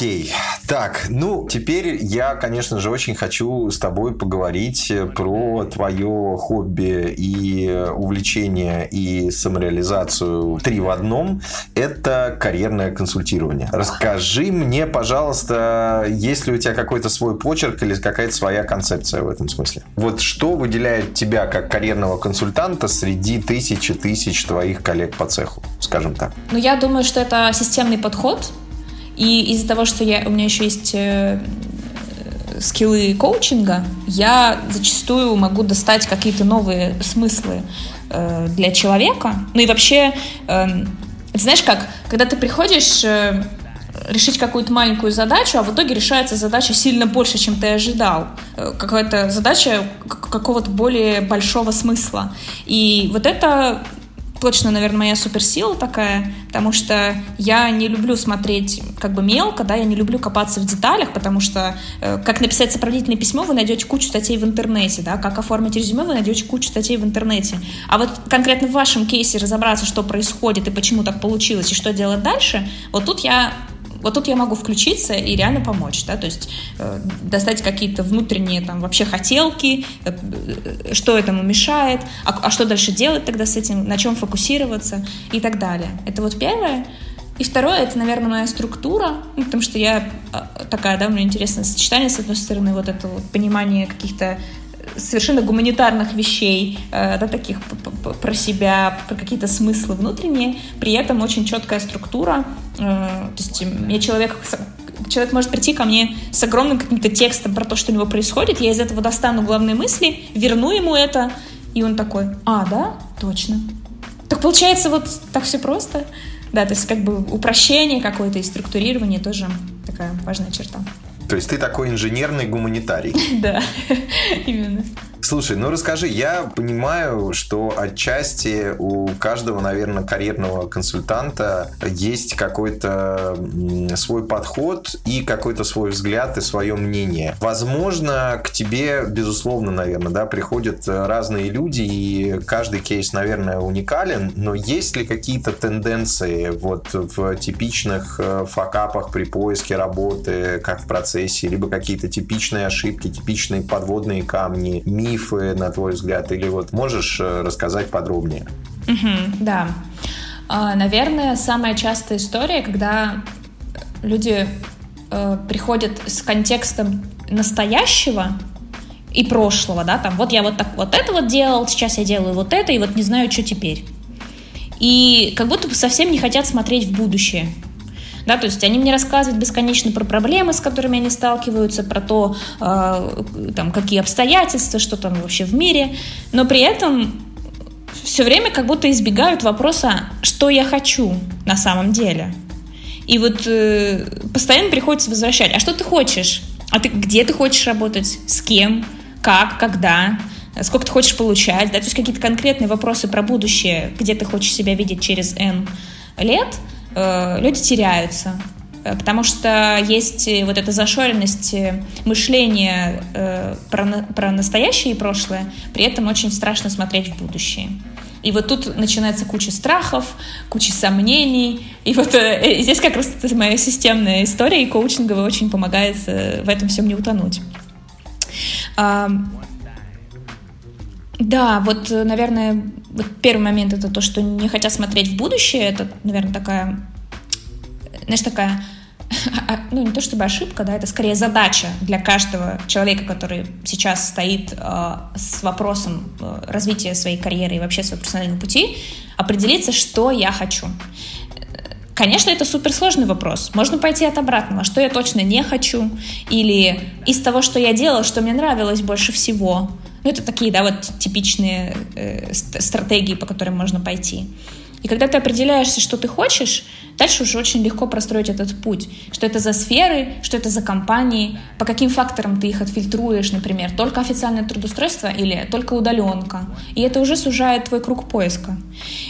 Окей. Так, ну, теперь я, конечно же, очень хочу с тобой поговорить про твое хобби и увлечение и самореализацию три в одном. Это карьерное консультирование. Расскажи мне, пожалуйста, есть ли у тебя какой-то свой почерк или какая-то своя концепция в этом смысле? Вот что выделяет тебя как карьерного консультанта среди тысячи тысяч твоих коллег по цеху, скажем так? Ну, я думаю, что это системный подход, и из-за того, что я, у меня еще есть э, скиллы коучинга, я зачастую могу достать какие-то новые смыслы э, для человека. Ну и вообще, э, знаешь как, когда ты приходишь э, решить какую-то маленькую задачу, а в итоге решается задача сильно больше, чем ты ожидал. Э, какая-то задача какого-то более большого смысла. И вот это точно, наверное, моя суперсила такая, потому что я не люблю смотреть как бы мелко, да, я не люблю копаться в деталях, потому что э, как написать сопроводительное письмо, вы найдете кучу статей в интернете, да, как оформить резюме, вы найдете кучу статей в интернете. А вот конкретно в вашем кейсе разобраться, что происходит и почему так получилось, и что делать дальше, вот тут я вот тут я могу включиться и реально помочь, да, то есть э, достать какие-то внутренние там вообще хотелки, э, э, что этому мешает, а, а что дальше делать тогда с этим, на чем фокусироваться и так далее. Это вот первое. И второе, это, наверное, моя структура, ну, потому что я а, такая, да, мне интересное сочетание, с одной стороны, вот это вот понимание каких-то совершенно гуманитарных вещей, э, да, таких про себя, про какие-то смыслы внутренние, при этом очень четкая структура. Э, то есть я человек человек может прийти ко мне с огромным каким-то текстом про то, что у него происходит, я из этого достану главные мысли, верну ему это, и он такой, а, да, точно. Так получается вот так все просто. Да, то есть как бы упрощение какое-то и структурирование тоже такая важная черта. То есть ты такой инженерный гуманитарий. Да, именно. Слушай, ну расскажи, я понимаю, что отчасти у каждого, наверное, карьерного консультанта есть какой-то свой подход и какой-то свой взгляд и свое мнение. Возможно, к тебе, безусловно, наверное, да, приходят разные люди, и каждый кейс, наверное, уникален, но есть ли какие-то тенденции вот в типичных э, факапах при поиске работы, как в процессе, либо какие-то типичные ошибки, типичные подводные камни, мифы, на твой взгляд? Или вот можешь э, рассказать подробнее? Угу, да. А, наверное, самая частая история, когда люди э, приходят с контекстом настоящего и прошлого, да, там, вот я вот так вот это вот делал, сейчас я делаю вот это, и вот не знаю, что теперь. И как будто бы совсем не хотят смотреть в будущее. Да, то есть они мне рассказывают бесконечно про проблемы, с которыми они сталкиваются, про то, э, там, какие обстоятельства, что там вообще в мире, но при этом все время как будто избегают вопроса, что я хочу на самом деле. И вот э, постоянно приходится возвращать, а что ты хочешь? А ты где ты хочешь работать? С кем? Как? Когда? Сколько ты хочешь получать? Да? То есть какие-то конкретные вопросы про будущее, где ты хочешь себя видеть через N лет – люди теряются, э, потому что есть вот эта зашоренность мышления э, про, про настоящее и прошлое, при этом очень страшно смотреть в будущее. И вот тут начинается куча страхов, куча сомнений. И вот э, здесь как раз это моя системная история, и коучинговая очень помогает в этом всем не утонуть. А, да, вот, наверное, вот первый момент это то, что не хотят смотреть в будущее. Это, наверное, такая, знаешь, такая а, ну, не то чтобы ошибка, да, это скорее задача для каждого человека, который сейчас стоит э, с вопросом э, развития своей карьеры и вообще своего профессионального пути, определиться, что я хочу. Конечно, это суперсложный вопрос. Можно пойти от обратного, что я точно не хочу, или из того, что я делала, что мне нравилось больше всего, ну, это такие, да, вот типичные э, стратегии, по которым можно пойти. И когда ты определяешься, что ты хочешь, дальше уже очень легко простроить этот путь. Что это за сферы, что это за компании, по каким факторам ты их отфильтруешь, например, только официальное трудоустройство или только удаленка. И это уже сужает твой круг поиска.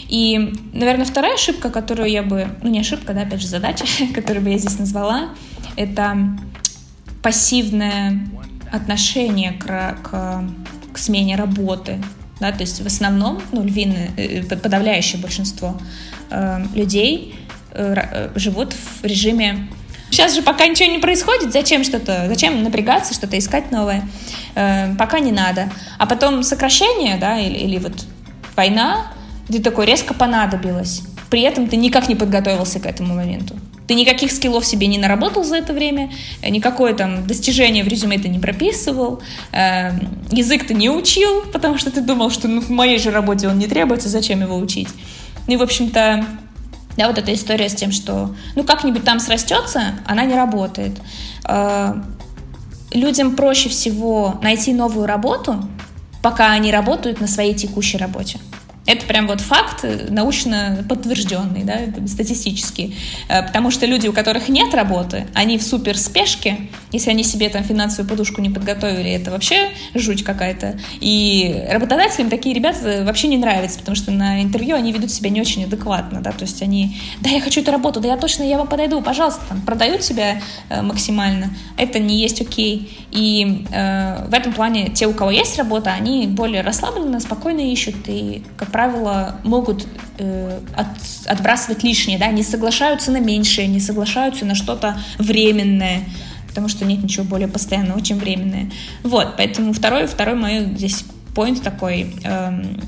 И, наверное, вторая ошибка, которую я бы, ну не ошибка, да, опять же задача, которую бы я здесь назвала, это пассивное отношение к, к к смене работы. Да, то есть в основном, ну, львиное, э, подавляющее большинство э, людей э, э, живут в режиме Сейчас же пока ничего не происходит, зачем что-то, зачем напрягаться, что-то искать новое, э, пока не надо. А потом сокращение, да, или, или вот война, где такой резко понадобилось. При этом ты никак не подготовился к этому моменту. Ты никаких скиллов себе не наработал за это время, никакое там достижение в резюме ты не прописывал, э, язык ты не учил, потому что ты думал, что ну, в моей же работе он не требуется, зачем его учить. И, в общем-то, да, вот эта история с тем, что ну как-нибудь там срастется, она не работает. Э, людям проще всего найти новую работу, пока они работают на своей текущей работе. Это прям вот факт э, научно подтвержденный, да, статистически. Э, потому что люди, у которых нет работы, они в супер спешке, если они себе там финансовую подушку не подготовили, это вообще жуть какая-то. И работодателям такие ребята вообще не нравятся, потому что на интервью они ведут себя не очень адекватно, да, то есть они, да, я хочу эту работу, да, я точно, я вам подойду, пожалуйста, там, продают себя э, максимально. Это не есть окей. И э, в этом плане те, у кого есть работа, они более расслабленно, спокойно ищут и, как правило, правило, могут э, от, отбрасывать лишнее, да, не соглашаются на меньшее, не соглашаются на что-то временное, потому что нет ничего более постоянного, чем временное. Вот, поэтому второй, второй мой здесь поинт такой, эм,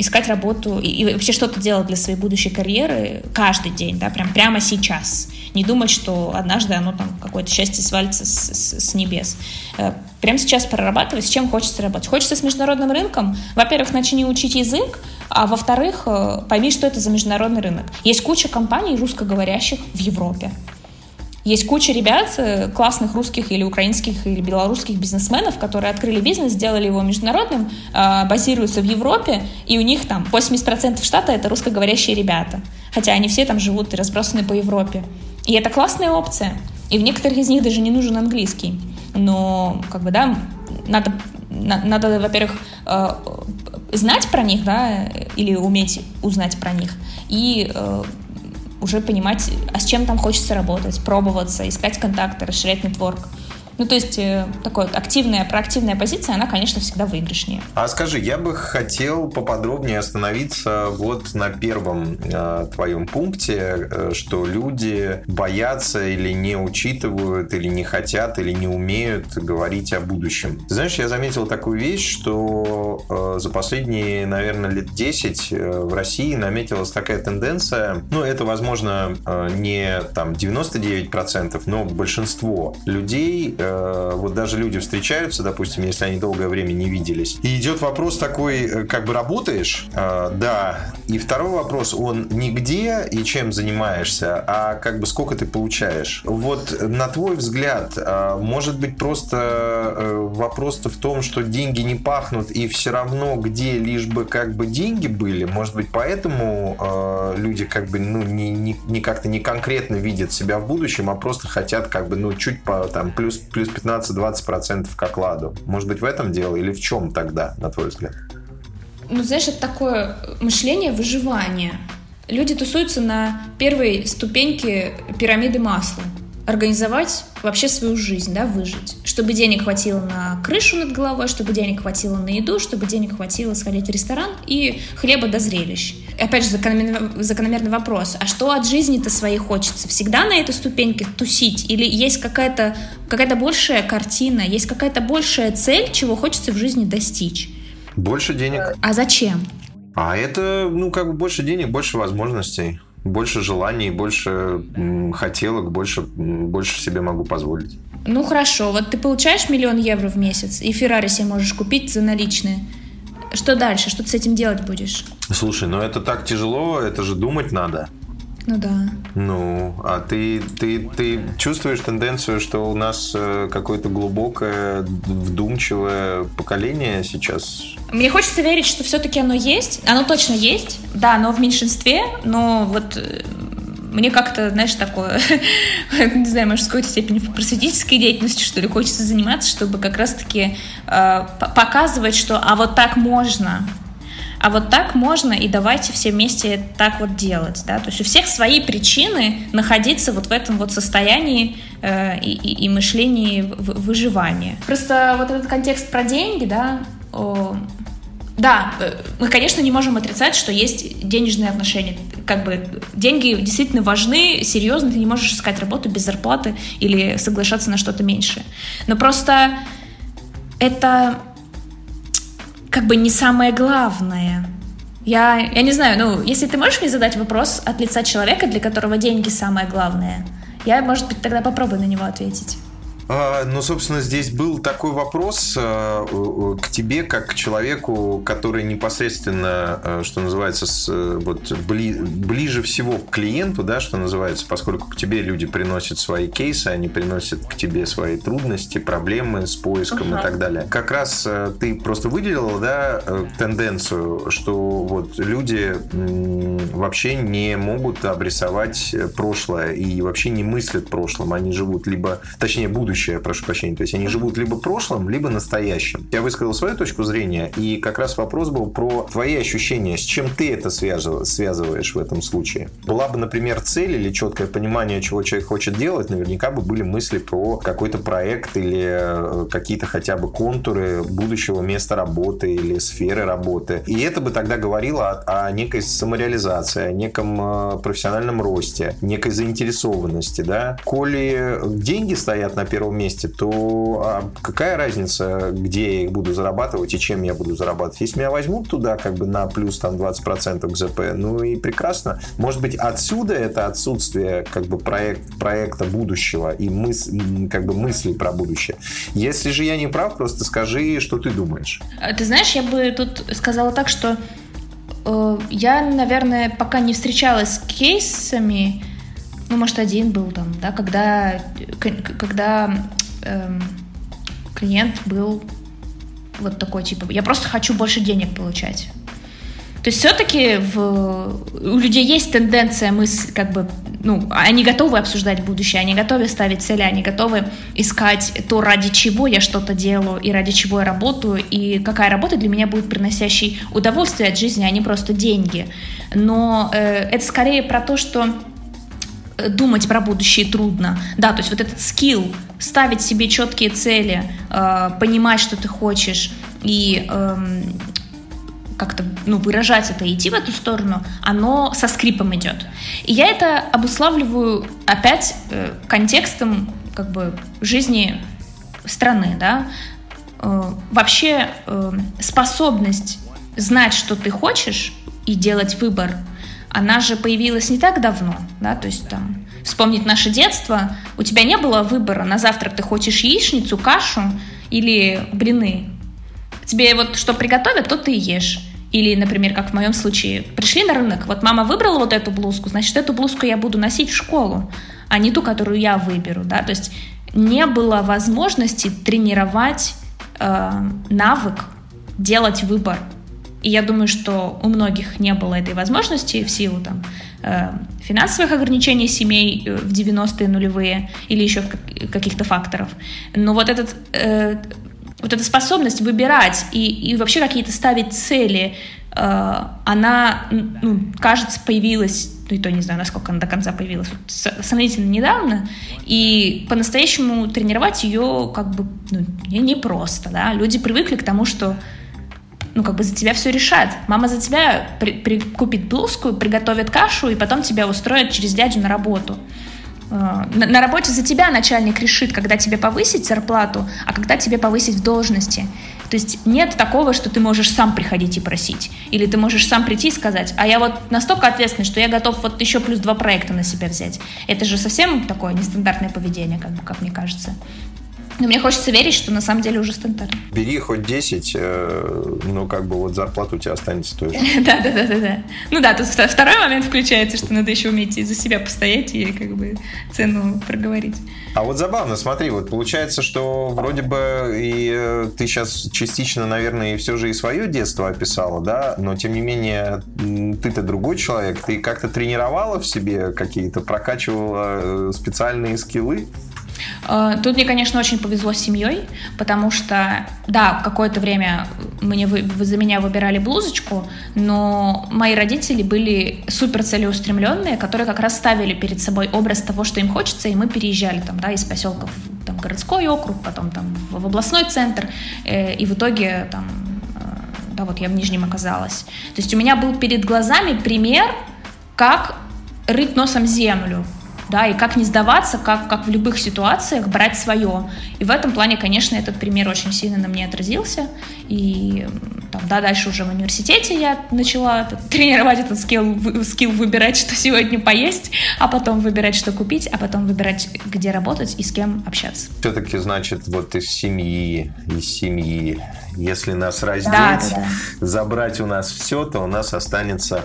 искать работу и, и вообще что-то делать для своей будущей карьеры каждый день, да, прям прямо сейчас. Не думать, что однажды оно там какое-то счастье свалится с, с, с небес. Э, прямо сейчас прорабатывать, с чем хочется работать. Хочется с международным рынком. Во-первых, начни учить язык, а во-вторых, э, пойми, что это за международный рынок. Есть куча компаний русскоговорящих в Европе. Есть куча ребят, э, классных русских или украинских или белорусских бизнесменов, которые открыли бизнес, сделали его международным, э, базируются в Европе, и у них там 80% штата — это русскоговорящие ребята. Хотя они все там живут и разбросаны по Европе. И это классная опция. И в некоторых из них даже не нужен английский. Но, как бы, да, надо, надо во-первых, знать про них, да, или уметь узнать про них, и э, уже понимать, а с чем там хочется работать, пробоваться, искать контакты, расширять нетворк. Ну, то есть, э, такая вот активная, проактивная позиция, она, конечно, всегда выигрышнее. А скажи, я бы хотел поподробнее остановиться вот на первом э, твоем пункте, э, что люди боятся или не учитывают, или не хотят, или не умеют говорить о будущем. знаешь, я заметил такую вещь, что э, за последние, наверное, лет 10 э, в России наметилась такая тенденция, ну, это, возможно, э, не там 99%, но большинство людей э, Э, вот даже люди встречаются, допустим, если они долгое время не виделись, и идет вопрос такой, э, как бы работаешь, э, да, и второй вопрос, он не где и чем занимаешься, а как бы сколько ты получаешь. Вот на твой взгляд, может быть просто вопрос-то в том, что деньги не пахнут и все равно где лишь бы как бы деньги были, может быть поэтому люди как бы ну не, не, не как-то не конкретно видят себя в будущем, а просто хотят как бы ну чуть по там плюс плюс 15-20% к окладу. Может быть, в этом дело или в чем тогда, на твой взгляд? Ну, знаешь, это такое мышление выживания. Люди тусуются на первой ступеньке пирамиды масла организовать вообще свою жизнь, да, выжить. Чтобы денег хватило на крышу над головой, чтобы денег хватило на еду, чтобы денег хватило сходить в ресторан и хлеба до зрелищ. И опять же, закономерный, закономерный вопрос, а что от жизни-то своей хочется? Всегда на этой ступеньке тусить? Или есть какая-то какая большая картина, есть какая-то большая цель, чего хочется в жизни достичь? Больше денег. А зачем? А это, ну, как бы больше денег, больше возможностей больше желаний, больше хотелок, больше, больше себе могу позволить. Ну хорошо, вот ты получаешь миллион евро в месяц, и Феррари себе можешь купить за наличные. Что дальше? Что ты с этим делать будешь? Слушай, ну это так тяжело, это же думать надо. Ну да. Ну, а ты, ты, ты чувствуешь тенденцию, что у нас э, какое-то глубокое, вдумчивое поколение сейчас? Мне хочется верить, что все-таки оно есть. Оно точно есть. Да, оно в меньшинстве, но вот э, мне как-то, знаешь, такое, не знаю, может, в какой-то степени просветительской деятельностью, что ли, хочется заниматься, чтобы как раз-таки э, показывать, что а вот так можно, а вот так можно, и давайте все вместе так вот делать, да, то есть у всех свои причины находиться вот в этом вот состоянии э, и, и, и мышлении выживания. Просто вот этот контекст про деньги, да, о, да, э, мы, конечно, не можем отрицать, что есть денежные отношения. Как бы деньги действительно важны, серьезно, ты не можешь искать работу без зарплаты или соглашаться на что-то меньшее. Но просто это как бы не самое главное. Я, я не знаю, ну, если ты можешь мне задать вопрос от лица человека, для которого деньги самое главное, я, может быть, тогда попробую на него ответить. А, ну, собственно, здесь был такой вопрос э, к тебе, как к человеку, который непосредственно, э, что называется, с, э, вот, бли, ближе всего к клиенту, да, что называется, поскольку к тебе люди приносят свои кейсы, они приносят к тебе свои трудности, проблемы с поиском uh-huh. и так далее. Как раз ты просто выделила, да, тенденцию, что вот люди вообще не могут обрисовать прошлое и вообще не мыслят прошлым, они живут либо, точнее, будущее будущее, прошу прощения. То есть они живут либо прошлым, либо настоящим. Я высказал свою точку зрения, и как раз вопрос был про твои ощущения, с чем ты это связываешь в этом случае. Была бы, например, цель или четкое понимание, чего человек хочет делать, наверняка бы были мысли про какой-то проект или э, какие-то хотя бы контуры будущего места работы или сферы работы. И это бы тогда говорило о, о некой самореализации, о неком э, профессиональном росте, некой заинтересованности. Да? Коли деньги стоят на первом первом месте, то а какая разница, где я их буду зарабатывать и чем я буду зарабатывать? Если меня возьмут туда как бы на плюс там 20% к ЗП, ну и прекрасно. Может быть, отсюда это отсутствие как бы проект, проекта будущего и мыс, как бы мыслей про будущее. Если же я не прав, просто скажи, что ты думаешь. А ты знаешь, я бы тут сказала так, что э, я, наверное, пока не встречалась с кейсами, ну, может, один был там, да, когда, когда эм, клиент был вот такой, типа, я просто хочу больше денег получать. То есть все-таки в, у людей есть тенденция мысль, как бы, ну, они готовы обсуждать будущее, они готовы ставить цели, они готовы искать то, ради чего я что-то делаю и ради чего я работаю, и какая работа для меня будет приносящей удовольствие от жизни, а не просто деньги. Но э, это скорее про то, что думать про будущее трудно. Да, то есть вот этот скилл, ставить себе четкие цели, э, понимать, что ты хочешь, и э, как-то ну, выражать это, идти в эту сторону, оно со скрипом идет. И я это обуславливаю опять э, контекстом как бы жизни страны, да. Э, вообще э, способность знать, что ты хочешь, и делать выбор – она же появилась не так давно, да, то есть там вспомнить наше детство, у тебя не было выбора, на завтрак ты хочешь яичницу, кашу или блины. Тебе вот что приготовят, то ты и ешь. Или, например, как в моем случае, пришли на рынок, вот мама выбрала вот эту блузку, значит, эту блузку я буду носить в школу, а не ту, которую я выберу, да, то есть не было возможности тренировать э, навык делать выбор, и я думаю, что у многих не было этой возможности в силу там, э, финансовых ограничений семей э, в 90-е нулевые или еще каких-то факторов. Но вот, этот, э, вот эта способность выбирать и, и вообще какие-то ставить цели, она, ну, кажется, появилась ну и то не знаю, насколько она до конца появилась, сравнительно недавно, и по-настоящему тренировать ее как бы ну, непросто, да, люди привыкли к тому, что ну, как бы за тебя все решает. Мама за тебя при, при, купит блузку, приготовит кашу, и потом тебя устроит через дядю на работу. Э, на, на работе за тебя начальник решит, когда тебе повысить зарплату, а когда тебе повысить в должности. То есть нет такого, что ты можешь сам приходить и просить. Или ты можешь сам прийти и сказать, а я вот настолько ответственный, что я готов вот еще плюс два проекта на себя взять. Это же совсем такое нестандартное поведение, как, как мне кажется. Но мне хочется верить, что на самом деле уже стандарт. Бери хоть 10, э, ну, как бы вот зарплата у тебя останется той же. Да, да, да, да, да. Ну да, тут второй момент включается, что надо еще уметь за себя постоять и как бы цену проговорить. А вот забавно, смотри, вот получается, что вроде бы и э, ты сейчас частично, наверное, и все же и свое детство описала, да, но тем не менее ты-то другой человек, ты как-то тренировала в себе какие-то, прокачивала э, специальные скиллы? Э, тут мне, конечно, очень повезло с семьей, потому что, да, какое-то время мне вы, за меня выбирали блузочку, но мои родители были супер целеустремленные, которые как раз ставили перед собой образ того, что им хочется, и мы переезжали там, да, из поселка в там, городской округ, потом там в областной центр, э, и в итоге там да, вот я в Нижнем оказалась. То есть у меня был перед глазами пример, как рыть носом землю, да, и как не сдаваться, как, как в любых ситуациях брать свое. И в этом плане, конечно, этот пример очень сильно на мне отразился, и там, да, дальше уже в университете я начала тренировать этот скилл, скилл выбирать, что сегодня поесть, а потом выбирать, что купить, а потом выбирать, где работать и с кем общаться. Все-таки, значит, вот из семьи, из семьи, если нас раздеть, да, да, да. забрать у нас все, то у нас останется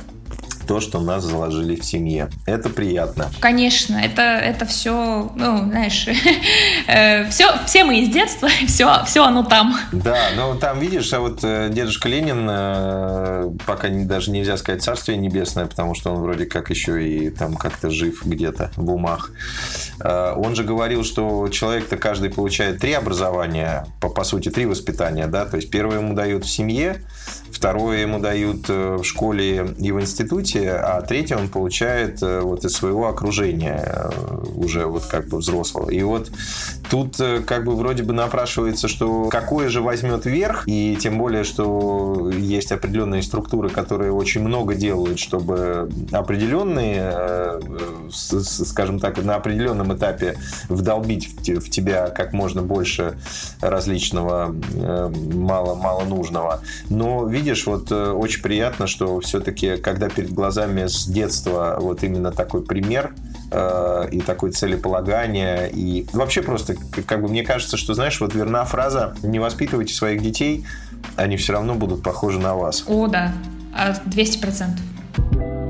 то, что нас заложили в семье. Это приятно. Конечно, это, это все, ну, знаешь, э, все, все мы из детства, все, все оно там. Да, ну там, видишь, а вот э, дедушка Ленин, э, пока даже нельзя сказать царствие небесное, потому что он вроде как еще и там как-то жив где-то в умах. Он же говорил, что человек-то каждый получает три образования, по, по сути, три воспитания, да, то есть первое ему дают в семье, второе ему дают в школе и в институте, развитие, а третье он получает э, вот из своего окружения э, уже вот как бы взрослого. И вот тут э, как бы вроде бы напрашивается, что какое же возьмет верх, и тем более, что есть определенные структуры, которые очень много делают, чтобы определенные, скажем так, на определенном этапе вдолбить в тебя как можно больше различного мало, мало нужного. Но видишь, вот очень приятно, что все-таки, когда перед глазами глазами с детства вот именно такой пример э, и такое целеполагание. И вообще просто, как бы мне кажется, что, знаешь, вот верна фраза «не воспитывайте своих детей, они все равно будут похожи на вас». О, да, 200%.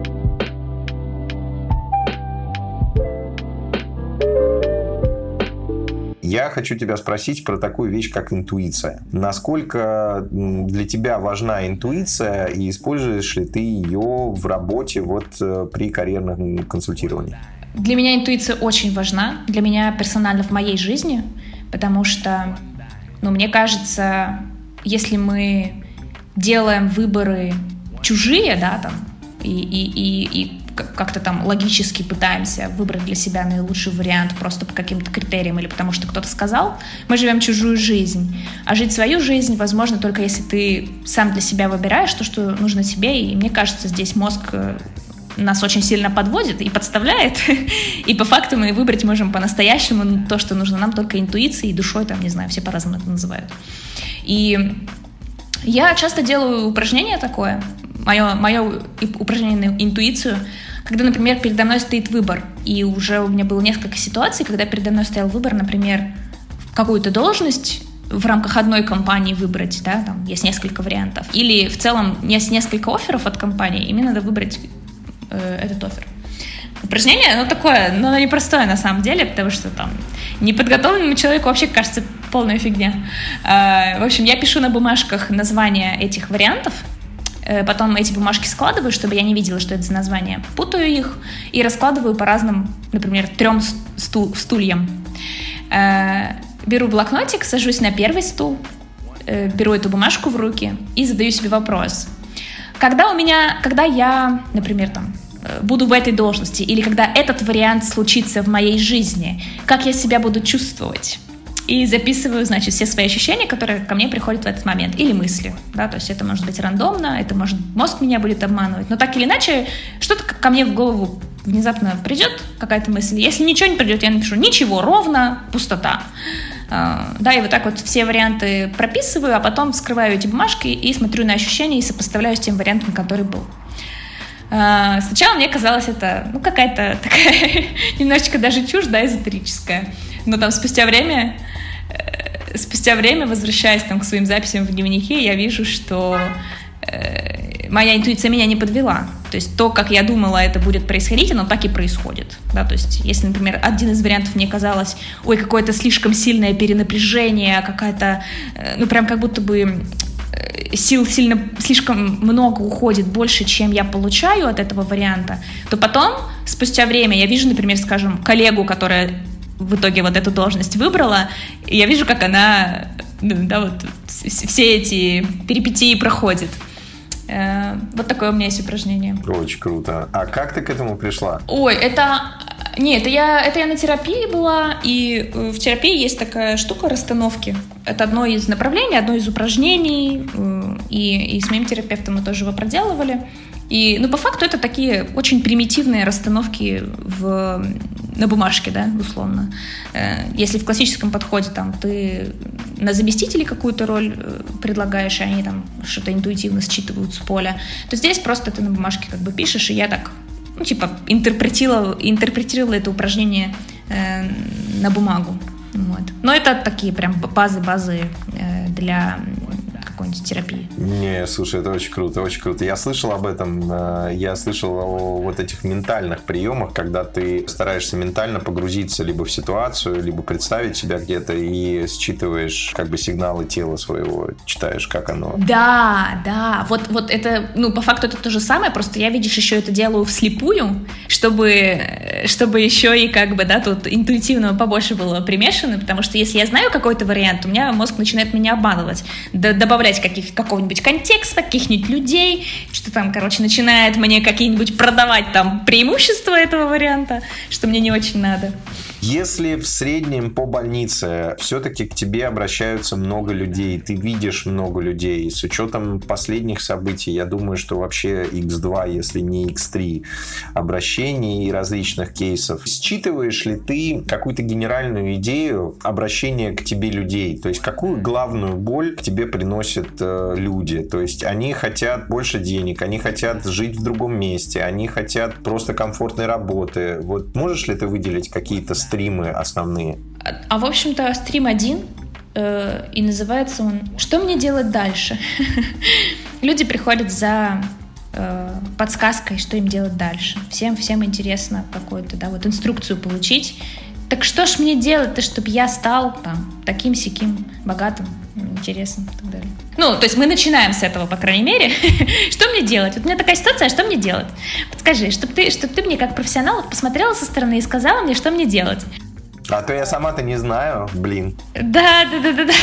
Я хочу тебя спросить про такую вещь, как интуиция. Насколько для тебя важна интуиция и используешь ли ты ее в работе вот э, при карьерном консультировании? Для меня интуиция очень важна, для меня персонально в моей жизни, потому что, ну, мне кажется, если мы делаем выборы чужие, да, там, и, и, и, и как-то там логически пытаемся выбрать для себя наилучший вариант просто по каким-то критериям или потому что кто-то сказал, мы живем чужую жизнь. А жить свою жизнь возможно только если ты сам для себя выбираешь то, что нужно тебе. И мне кажется, здесь мозг э, нас очень сильно подводит и подставляет. И по факту мы выбрать можем по-настоящему то, что нужно нам только интуицией душой, там, не знаю, все по-разному это называют. И я часто делаю упражнение такое, мое, мое упражнение на интуицию, когда, например, передо мной стоит выбор, и уже у меня было несколько ситуаций, когда передо мной стоял выбор, например, какую-то должность в рамках одной компании выбрать, да, там есть несколько вариантов, или в целом есть несколько офферов от компании, и мне надо выбрать э, этот офер. Упражнение, ну, такое, но оно непростое на самом деле, потому что там неподготовленному человеку вообще кажется полная фигня. Э, в общем, я пишу на бумажках названия этих вариантов, потом эти бумажки складываю, чтобы я не видела, что это за название. Путаю их и раскладываю по разным, например, трем стул, стульям. Э, беру блокнотик, сажусь на первый стул, э, беру эту бумажку в руки и задаю себе вопрос. Когда у меня, когда я, например, там, буду в этой должности, или когда этот вариант случится в моей жизни, как я себя буду чувствовать? И записываю, значит, все свои ощущения, которые ко мне приходят в этот момент, или мысли, да, то есть это может быть рандомно, это может мозг меня будет обманывать, но так или иначе что-то ко мне в голову внезапно придет, какая-то мысль, если ничего не придет, я напишу ничего, ровно, пустота. А, да, и вот так вот все варианты прописываю, а потом вскрываю эти бумажки и смотрю на ощущения и сопоставляю с тем вариантом, который был. А, сначала мне казалось это, ну, какая-то такая немножечко даже чушь, да, эзотерическая. Но там спустя время спустя время, возвращаясь там, к своим записям в дневнике, я вижу, что э, моя интуиция меня не подвела. То есть то, как я думала, это будет происходить, оно так и происходит. Да? То есть если, например, один из вариантов мне казалось, ой, какое-то слишком сильное перенапряжение, какая-то, э, ну прям как будто бы э, сил сильно слишком много уходит, больше, чем я получаю от этого варианта, то потом, спустя время, я вижу, например, скажем, коллегу, которая в итоге вот эту должность выбрала, и я вижу, как она, ну, да, вот все эти перипетии проходит. Э, вот такое у меня есть упражнение. Очень круто. А как ты к этому пришла? Ой, это Нет, это я, это я на терапии была, и э, в терапии есть такая штука расстановки. Это одно из направлений, одно из упражнений, э, и, и с моим терапевтом мы тоже его проделывали. И, ну, по факту это такие очень примитивные расстановки в, на бумажке, да, условно. Э, если в классическом подходе там ты на заместителей какую-то роль предлагаешь, и они там что-то интуитивно считывают с поля, то здесь просто ты на бумажке как бы пишешь, и я так ну, типа, интерпретировала, интерпретировала это упражнение э, на бумагу. Вот. Но это такие прям базы-базы э, для какой-нибудь терапии. Не, слушай, это очень круто, очень круто. Я слышал об этом, э, я слышал о вот этих ментальных приемах, когда ты стараешься ментально погрузиться либо в ситуацию, либо представить себя где-то и считываешь как бы сигналы тела своего, читаешь, как оно. Да, да, вот, вот это, ну, по факту это то же самое, просто я, видишь, еще это делаю вслепую, чтобы, чтобы еще и как бы, да, тут интуитивного побольше было примешано, потому что если я знаю какой-то вариант, у меня мозг начинает меня обманывать, добавлять добавлять каких, какого-нибудь контекста, каких-нибудь людей, что там, короче, начинает мне какие-нибудь продавать там преимущества этого варианта, что мне не очень надо. Если в среднем по больнице все-таки к тебе обращаются много людей, ты видишь много людей, с учетом последних событий, я думаю, что вообще X2, если не X3, обращений и различных кейсов, считываешь ли ты какую-то генеральную идею обращения к тебе людей? То есть какую главную боль к тебе приносят э, люди? То есть они хотят больше денег, они хотят жить в другом месте, они хотят просто комфортной работы. Вот можешь ли ты выделить какие-то стримы основные? А, а в общем-то, стрим один, э, и называется он «Что мне делать дальше?». Люди приходят за э, подсказкой, что им делать дальше. Всем, всем интересно какую-то, да, вот инструкцию получить. Так что ж мне делать-то, чтобы я стал там таким сяким богатым, интересным и так далее. Ну, то есть мы начинаем с этого, по крайней мере. что мне делать? Вот у меня такая ситуация, а что мне делать? Подскажи, чтобы ты, чтобы ты мне как профессионал посмотрела со стороны и сказала мне, что мне делать. А то я сама-то не знаю, блин. Да, да, да, да, да.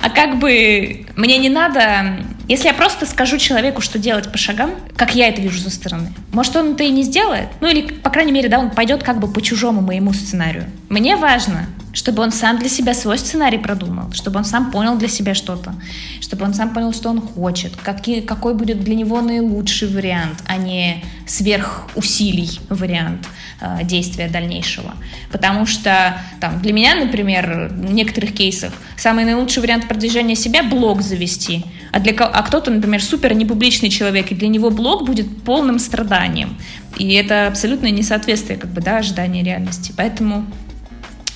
А как бы мне не надо, если я просто скажу человеку, что делать по шагам, как я это вижу со стороны, может он это и не сделает, ну или, по крайней мере, да, он пойдет как бы по чужому моему сценарию. Мне важно, чтобы он сам для себя свой сценарий продумал, чтобы он сам понял для себя что-то, чтобы он сам понял, что он хочет, какие, какой будет для него наилучший вариант, а не сверхусилий вариант э, действия дальнейшего. Потому что там, для меня, например, в некоторых кейсах самый наилучший вариант продвижения себя – блог завести, а, для, а кто-то, например, супер непубличный человек, и для него блог будет полным страданием. И это абсолютное несоответствие как бы, да, ожидания реальности. Поэтому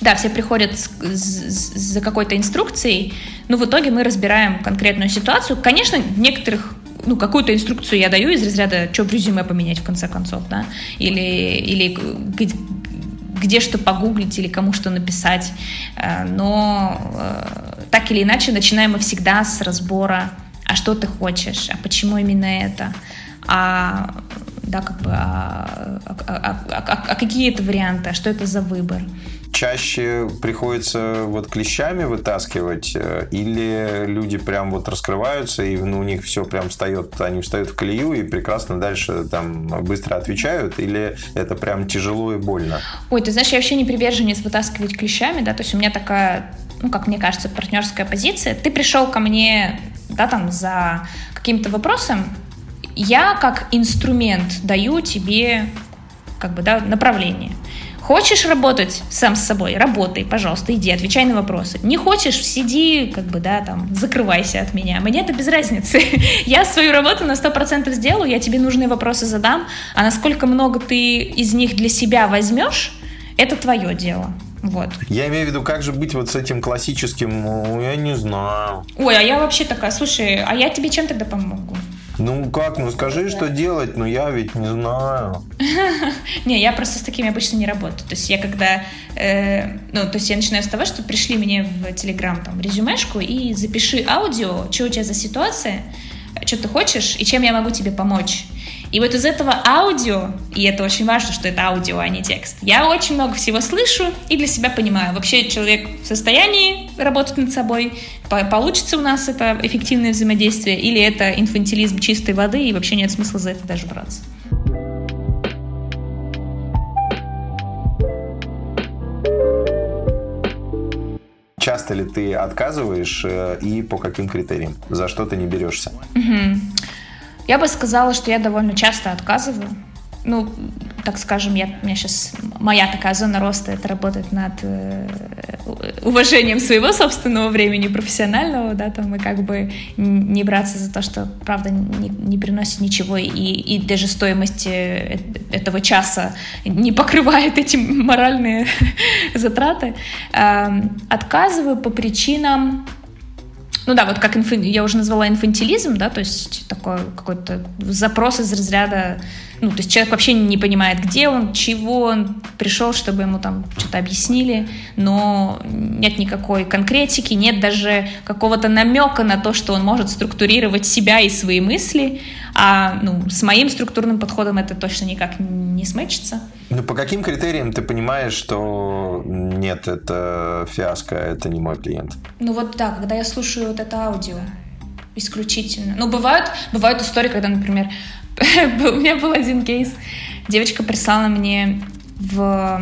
да, все приходят за какой-то инструкцией, но в итоге мы разбираем конкретную ситуацию. Конечно, в некоторых ну, какую-то инструкцию я даю из разряда, что в резюме поменять в конце концов, да, или, или где что погуглить или кому что написать. Э, но э, так или иначе начинаем мы всегда с разбора, а что ты хочешь, а почему именно это, а да, как бы, а, а, а, а, а какие это варианты, а что это за выбор чаще приходится вот клещами вытаскивать, э, или люди прям вот раскрываются, и ну, у них все прям встает, они встают в колею и прекрасно дальше там быстро отвечают, или это прям тяжело и больно? Ой, ты знаешь, я вообще не приверженец вытаскивать клещами, да, то есть у меня такая, ну, как мне кажется, партнерская позиция. Ты пришел ко мне, да, там, за каким-то вопросом, я как инструмент даю тебе как бы, да, направление. Хочешь работать сам с собой? Работай, пожалуйста, иди, отвечай на вопросы. Не хочешь, сиди, как бы, да, там, закрывайся от меня. Мне это без разницы. Я свою работу на 100% сделаю, я тебе нужные вопросы задам, а насколько много ты из них для себя возьмешь, это твое дело. Вот. Я имею в виду, как же быть вот с этим классическим, ну, я не знаю. Ой, а я вообще такая, слушай, а я тебе чем тогда помогу? Ну как, ну скажи, что делать, но я ведь не знаю. Не, я просто с такими обычно не работаю. То есть я когда, э, ну, то есть я начинаю с того, что пришли мне в Телеграм там резюмешку и запиши аудио, что у тебя за ситуация, что ты хочешь и чем я могу тебе помочь. И вот из этого аудио, и это очень важно, что это аудио, а не текст, я очень много всего слышу и для себя понимаю. Вообще человек в состоянии работать над собой, получится у нас это эффективное взаимодействие, или это инфантилизм чистой воды, и вообще нет смысла за это даже браться. Часто ли ты отказываешь э, и по каким критериям? За что ты не берешься? Угу. Я бы сказала, что я довольно часто отказываю ну, так скажем, я, у меня сейчас моя такая зона роста, это работать над э, уважением своего собственного времени профессионального, да, там, и как бы не браться за то, что, правда, не, не приносит ничего, и, и даже стоимость э, этого часа не покрывает эти моральные затраты. Э, отказываю по причинам ну да, вот как инфи... я уже назвала инфантилизм, да, то есть такой какой-то запрос из разряда, ну, то есть человек вообще не понимает, где он, чего он пришел, чтобы ему там что-то объяснили, но нет никакой конкретики, нет даже какого-то намека на то, что он может структурировать себя и свои мысли, а ну, с моим структурным подходом это точно никак не смычится. Ну, по каким критериям ты понимаешь, что нет, это фиаско, это не мой клиент? Ну вот да, когда я слушаю вот это аудио исключительно. Ну, бывают, бывают истории, когда, например, у меня был один кейс, девочка прислала мне в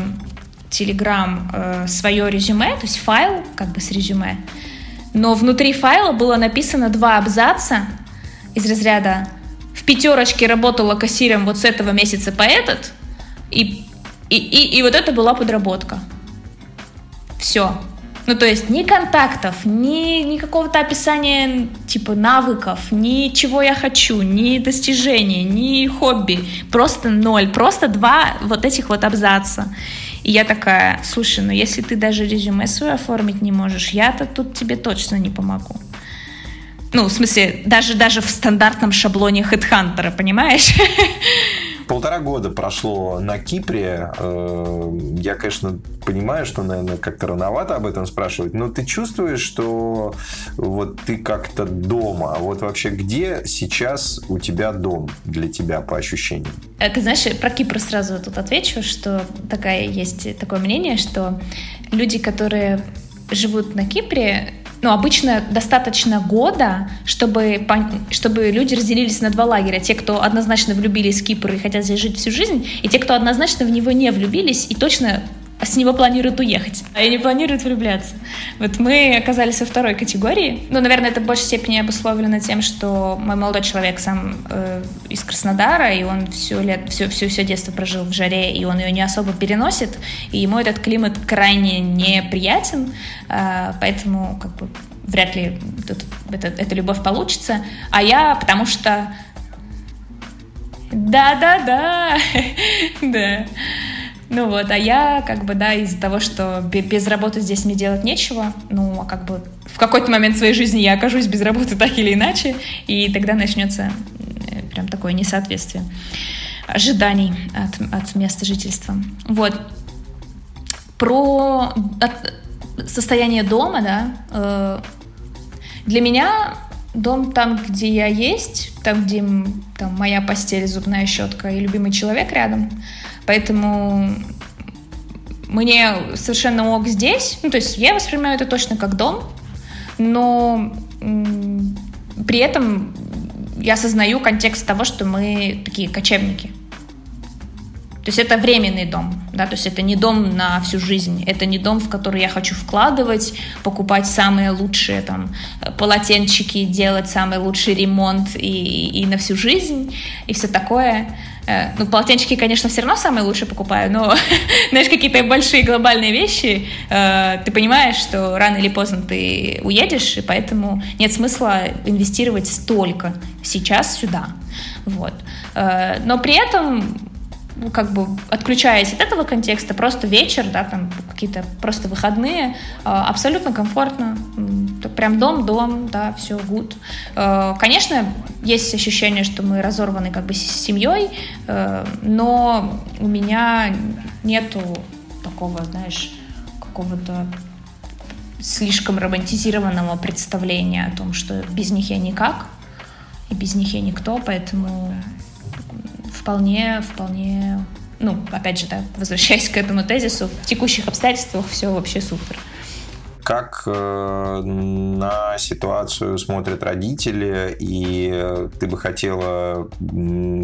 Телеграм э, свое резюме, то есть файл как бы с резюме, но внутри файла было написано два абзаца из разряда в пятерочке работала кассиром вот с этого месяца по этот, и, и, и, и вот это была подработка. Все. Ну, то есть ни контактов, ни, ни какого-то описания типа навыков, ни чего я хочу, ни достижений, ни хобби. Просто ноль. Просто два вот этих вот абзаца. И я такая, слушай, ну если ты даже резюме свое оформить не можешь, я-то тут тебе точно не помогу. Ну, в смысле, даже, даже в стандартном шаблоне HeadHunter, понимаешь? Полтора года прошло на Кипре. Э, я, конечно, понимаю, что, наверное, как-то рановато об этом спрашивать, но ты чувствуешь, что вот ты как-то дома. А вот вообще где сейчас у тебя дом для тебя по ощущениям? Э, ты знаешь, про Кипр сразу тут отвечу, что такая есть такое мнение, что люди, которые живут на Кипре, ну, обычно достаточно года, чтобы, чтобы люди разделились на два лагеря. Те, кто однозначно влюбились в Кипр и хотят здесь жить всю жизнь, и те, кто однозначно в него не влюбились и точно с него планируют уехать, а не планируют влюбляться. Вот мы оказались во второй категории. Ну, наверное, это в большей степени обусловлено тем, что мой молодой человек сам э, из Краснодара, и он все, лет, все, все, все детство прожил в жаре, и он ее не особо переносит, и ему этот климат крайне неприятен, э, поэтому как бы вряд ли тут, это, эта любовь получится. А я, потому что... Да-да-да, да. Ну вот, а я как бы, да, из-за того, что без работы здесь мне делать нечего, ну, а как бы в какой-то момент своей жизни я окажусь без работы так или иначе, и тогда начнется э, прям такое несоответствие ожиданий от, от места жительства. Вот. Про от, состояние дома, да, э, для меня дом там, где я есть, там, где там, моя постель, зубная щетка и любимый человек рядом — Поэтому мне совершенно ок здесь. Ну, то есть я воспринимаю это точно как дом, но при этом я осознаю контекст того, что мы такие кочевники. То есть это временный дом, да, то есть это не дом на всю жизнь, это не дом, в который я хочу вкладывать, покупать самые лучшие там полотенчики, делать самый лучший ремонт и, и на всю жизнь и все такое. Э, ну, полотенчики, конечно, все равно самые лучшие покупаю, но, знаешь, какие-то большие глобальные вещи, э, ты понимаешь, что рано или поздно ты уедешь, и поэтому нет смысла инвестировать столько сейчас сюда. Вот. Э, но при этом ну, как бы отключаясь от этого контекста, просто вечер, да, там какие-то просто выходные, абсолютно комфортно, прям дом-дом, да, все good. А, конечно, есть ощущение, что мы разорваны как бы с семьей, а, но у меня нету такого, знаешь, какого-то слишком романтизированного представления о том, что без них я никак, и без них я никто, поэтому вполне, вполне, ну, опять же, да, возвращаясь к этому тезису, в текущих обстоятельствах все вообще супер. Как э, на ситуацию смотрят родители, и ты бы хотела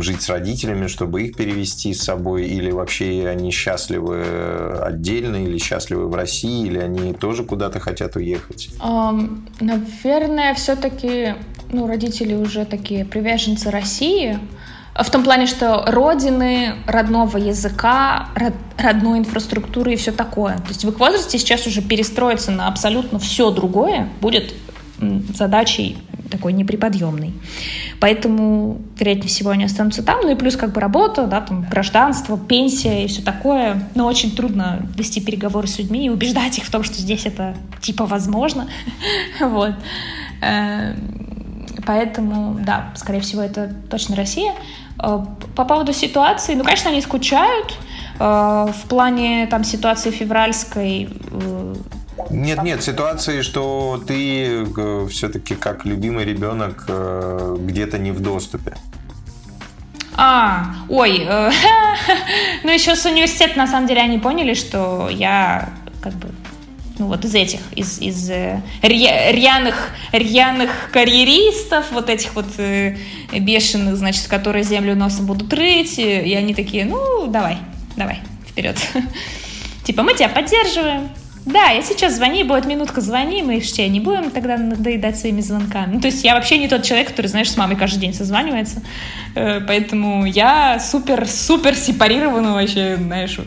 жить с родителями, чтобы их перевести с собой, или вообще они счастливы отдельно, или счастливы в России, или они тоже куда-то хотят уехать? Um, наверное, все-таки ну, родители уже такие приверженцы России, в том плане, что родины, родного языка, род, родной инфраструктуры и все такое. То есть в их возрасте сейчас уже перестроиться на абсолютно все другое будет задачей такой неприподъемной. Поэтому, вероятнее всего, они останутся там. Ну и плюс как бы работа, да, там гражданство, пенсия и все такое. Но очень трудно вести переговоры с людьми и убеждать их в том, что здесь это типа возможно. вот. Поэтому, да, скорее всего, это точно Россия. Э, по поводу ситуации, ну, конечно, они скучают. Э, в плане там ситуации февральской э, нет, нет, ситуации, что ты все-таки как любимый ребенок где-то не в доступе. А, ой, э, ну еще с университета на самом деле они поняли, что я как бы ну вот из этих, из, из э, рьяных, рьяных карьеристов, вот этих вот э, бешеных, значит, которые землю носом будут рыть, и они такие, ну, давай, давай, вперед. Типа, мы тебя поддерживаем, да, я сейчас звони, будет минутка звони, мы вообще не будем тогда надоедать своими звонками. Ну, то есть я вообще не тот человек, который, знаешь, с мамой каждый день созванивается. Э, поэтому я супер-супер сепарирована вообще, знаешь,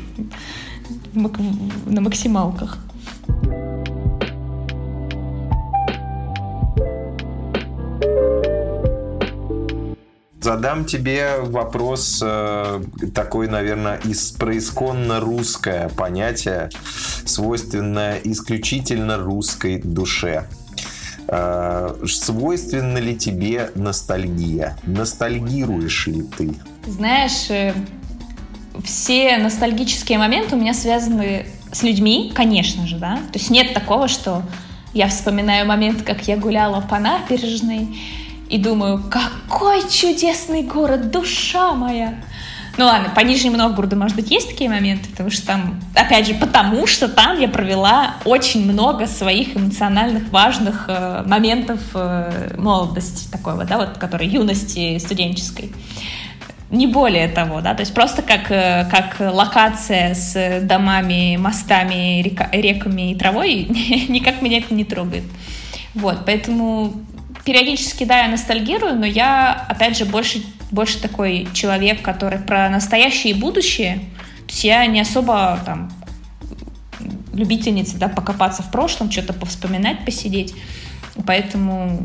на максималках. Задам тебе вопрос э, такой, наверное, из происконно русское понятие, свойственное исключительно русской душе. Э, свойственна ли тебе ностальгия? Ностальгируешь ли ты? Знаешь, э, все ностальгические моменты у меня связаны с людьми, конечно же, да. То есть нет такого, что я вспоминаю момент, как я гуляла по набережной, и думаю, какой чудесный город, душа моя. Ну ладно, по Нижнему Новгороду, может быть, есть такие моменты, потому что там, опять же, потому что там я провела очень много своих эмоциональных важных э, моментов э, молодости такой вот, да, вот, которой юности студенческой. Не более того, да, то есть просто как, э, как локация с домами, мостами, река, реками и травой, никак меня это не трогает. Вот, поэтому периодически, да, я ностальгирую, но я, опять же, больше, больше такой человек, который про настоящее и будущее. То есть я не особо там любительница, да, покопаться в прошлом, что-то повспоминать, посидеть. Поэтому,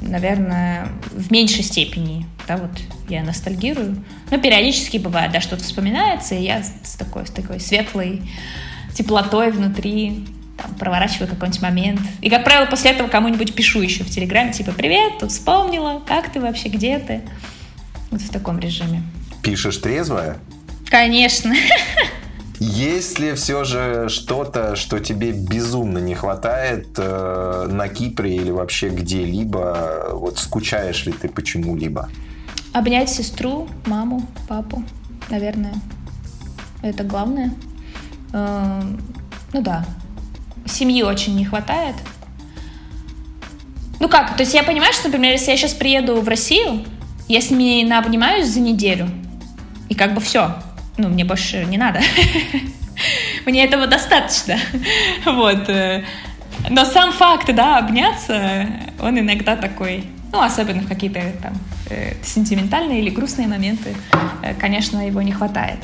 наверное, в меньшей степени, да, вот я ностальгирую. Но периодически бывает, да, что-то вспоминается, и я с такой, с такой светлой теплотой внутри там, проворачиваю какой-нибудь момент. И, как правило, после этого кому-нибудь пишу еще в Телеграме, типа, привет, тут вспомнила, как ты вообще, где ты? Вот в таком режиме. Пишешь трезвая? Конечно. Есть ли все же что-то, что тебе безумно не хватает э, на Кипре или вообще где-либо? Вот скучаешь ли ты почему-либо? Обнять сестру, маму, папу, наверное. Это главное. Э, ну да, семьи очень не хватает. Ну как, то есть я понимаю, что, например, если я сейчас приеду в Россию, я с ними наобнимаюсь за неделю, и как бы все, ну, мне больше не надо. Мне этого достаточно. Вот. Э. Но сам факт, да, обняться, он иногда такой, ну, особенно в какие-то там э, сентиментальные или грустные моменты, э, конечно, его не хватает.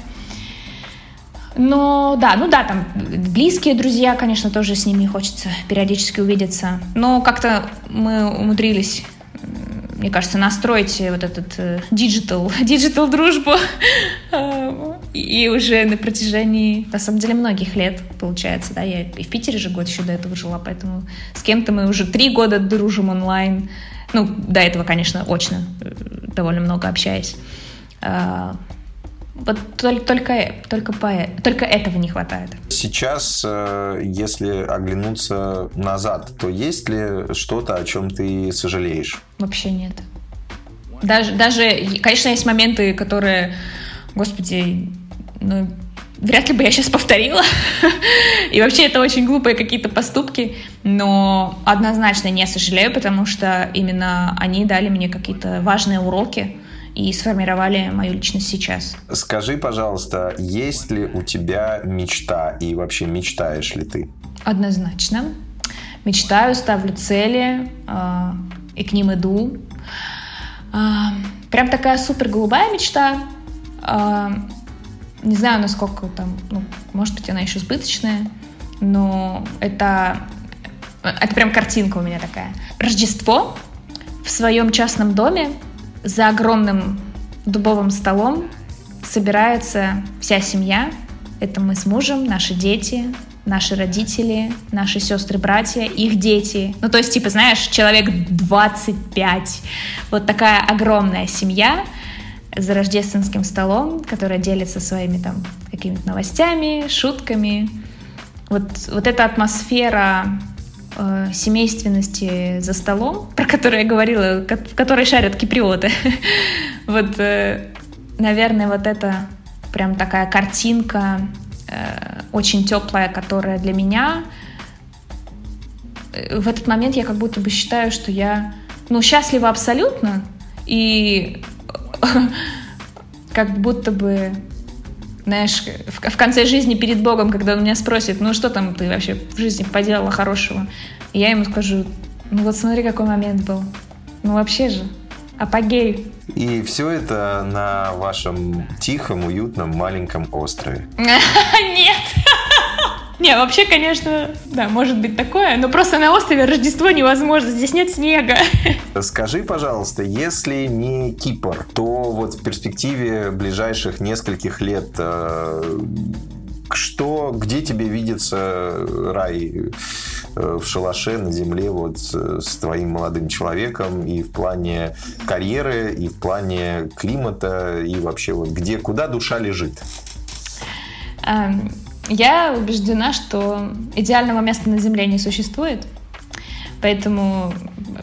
Но да, ну да, там близкие друзья, конечно, тоже с ними хочется периодически увидеться. Но как-то мы умудрились мне кажется, настроить вот этот digital, э, digital дружбу и уже на протяжении, на самом деле, многих лет, получается, да, я и в Питере же год еще до этого жила, поэтому с кем-то мы уже три года дружим онлайн, ну, до этого, конечно, очно э, довольно много общаясь. Вот только, только, только, по, только этого не хватает. Сейчас, э, если оглянуться назад, то есть ли что-то, о чем ты сожалеешь? Вообще нет. Даже, даже, конечно, есть моменты, которые, господи, ну, вряд ли бы я сейчас повторила. И вообще это очень глупые какие-то поступки, но однозначно не сожалею, потому что именно они дали мне какие-то важные уроки и сформировали мою личность сейчас. Скажи, пожалуйста, есть ли у тебя мечта и вообще мечтаешь ли ты? Однозначно. Мечтаю, ставлю цели э, и к ним иду. Э, прям такая супер голубая мечта. Э, не знаю, насколько там, ну, может быть, она еще сбыточная, но это, это прям картинка у меня такая. Рождество в своем частном доме за огромным дубовым столом собирается вся семья. Это мы с мужем, наши дети, наши родители, наши сестры, братья, их дети. Ну, то есть, типа, знаешь, человек 25. Вот такая огромная семья за рождественским столом, которая делится своими там какими-то новостями, шутками. Вот, вот эта атмосфера э, семейственности за столом, про которую я говорила, в которой шарят киприоты. вот, э, наверное, вот это прям такая картинка э, очень теплая, которая для меня э, в этот момент я как будто бы считаю, что я ну, счастлива абсолютно, и как будто бы знаешь, в, в конце жизни перед Богом, когда он меня спросит, ну что там ты вообще в жизни поделала хорошего, и я ему скажу, ну вот смотри, какой момент был. Ну вообще же, апогей. И все это на вашем тихом, уютном, маленьком острове. Нет. Не, вообще, конечно, да, может быть такое, но просто на острове Рождество невозможно, здесь нет снега. Скажи, пожалуйста, если не Кипр, то вот в перспективе ближайших нескольких лет э, что, где тебе видится рай э, в шалаше на земле вот с твоим молодым человеком и в плане карьеры, и в плане климата, и вообще вот где, куда душа лежит? Um я убеждена, что идеального места на Земле не существует. Поэтому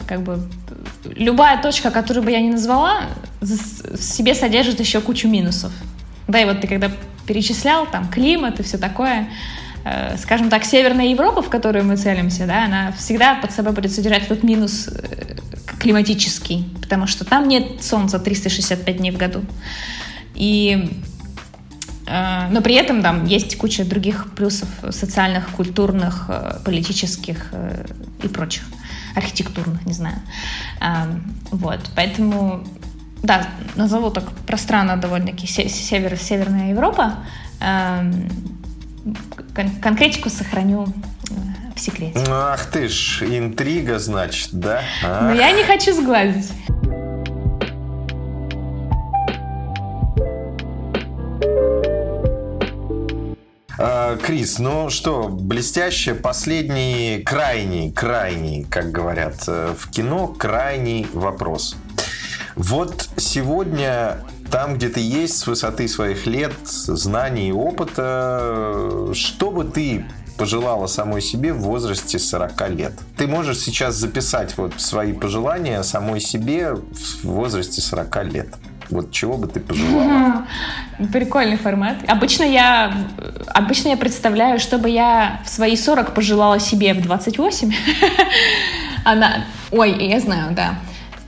как бы любая точка, которую бы я ни назвала, в себе содержит еще кучу минусов. Да, и вот ты когда перечислял, там, климат и все такое, э, скажем так, Северная Европа, в которую мы целимся, да, она всегда под собой будет содержать этот минус э, климатический, потому что там нет солнца 365 дней в году. И но при этом там есть куча других плюсов социальных, культурных, э, политических э, и прочих, архитектурных, не знаю. Вот, поэтому, да, назову так пространно довольно-таки север, Северная Европа. Кон конкретику сохраню в секрете. Ах ты ж, интрига, значит, да? Ах. Но я не хочу сглазить. Крис, ну что, блестяще, последний, крайний, крайний, как говорят э, в кино, крайний вопрос. Вот сегодня там, где ты есть, с высоты своих лет, знаний и опыта, что бы ты пожелала самой себе в возрасте 40 лет. Ты можешь сейчас записать вот свои пожелания самой себе в возрасте 40 лет. Вот чего бы ты пожелала? Прикольный формат. Обычно я, обычно я представляю, чтобы я в свои 40 пожелала себе в 28. Она... Ой, я знаю, да.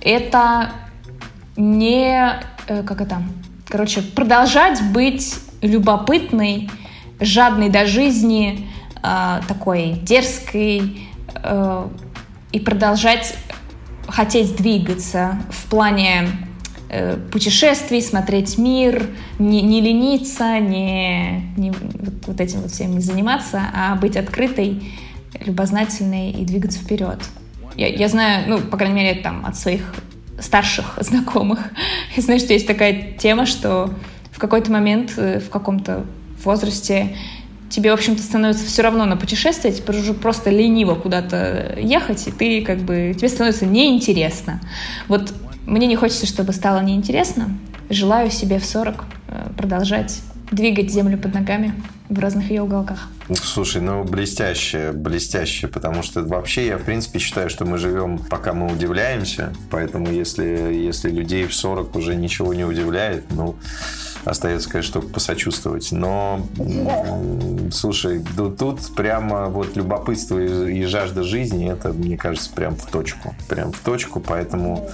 Это не... Э, как это? Короче, продолжать быть любопытной, жадной до жизни, э, такой дерзкой э, и продолжать хотеть двигаться в плане Э, путешествий, смотреть мир, не, не лениться, не, не вот, вот этим вот всем не заниматься, а быть открытой, любознательной и двигаться вперед. Я, я знаю, ну, по крайней мере, там, от своих старших знакомых, я знаю, что есть такая тема, что в какой-то момент, э, в каком-то возрасте тебе, в общем-то, становится все равно на путешествие, теперь уже просто лениво куда-то ехать, и ты как бы, тебе становится неинтересно. Вот мне не хочется, чтобы стало неинтересно. Желаю себе в 40 э, продолжать двигать землю под ногами. в разных ее уголках. Слушай, ну блестяще, блестяще, потому что вообще я в принципе считаю, что мы живем, пока мы удивляемся, поэтому если, если людей в 40 уже ничего не удивляет, ну, остается, конечно, только посочувствовать. Но, слушай, тут прямо вот любопытство и жажда жизни, это, мне кажется, прям в точку. Прям в точку, поэтому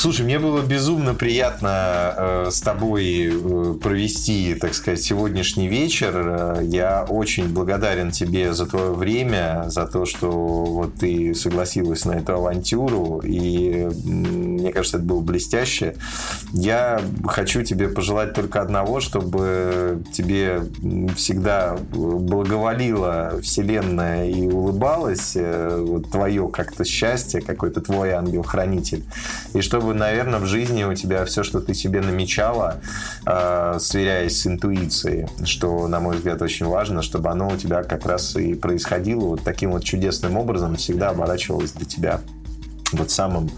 Слушай, мне было безумно приятно э, с тобой э, провести, так сказать, сегодняшний вечер. Э, я очень благодарен тебе за твое время, за то, что вот ты согласилась на эту авантюру. И мне кажется, это было блестяще. Я хочу тебе пожелать только одного, чтобы тебе всегда благоволила Вселенная и улыбалась. Э, вот твое как-то счастье, какой-то твой ангел-хранитель. И чтобы наверное, в жизни у тебя все, что ты себе намечала, э, сверяясь с интуицией, что, на мой взгляд, очень важно, чтобы оно у тебя как раз и происходило вот таким вот чудесным образом, всегда оборачивалось для тебя вот самым,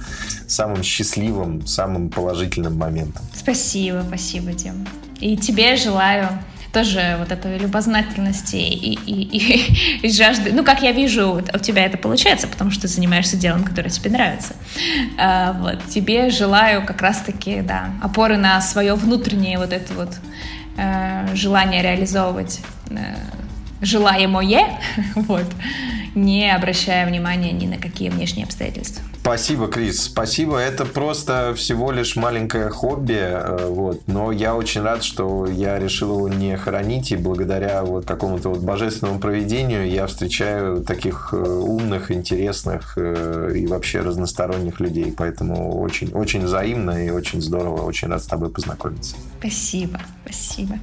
самым счастливым, самым положительным моментом. Спасибо, спасибо, Дим. И тебе желаю тоже вот этой любознательности и, и, и, и жажды. Ну, как я вижу, у тебя это получается, потому что ты занимаешься делом, которое тебе нравится. А, вот. Тебе желаю как раз-таки, да, опоры на свое внутреннее вот это вот э, желание реализовывать э, желаемое, вот, не обращая внимания ни на какие внешние обстоятельства. Спасибо, Крис. Спасибо. Это просто всего лишь маленькое хобби. Э, вот. Но я очень рад, что я решил его не хоронить. И благодаря вот какому-то вот божественному проведению я встречаю таких э, умных, интересных э, и вообще разносторонних людей. Поэтому очень, очень взаимно и очень здорово. Очень рад с тобой познакомиться. Спасибо. Спасибо.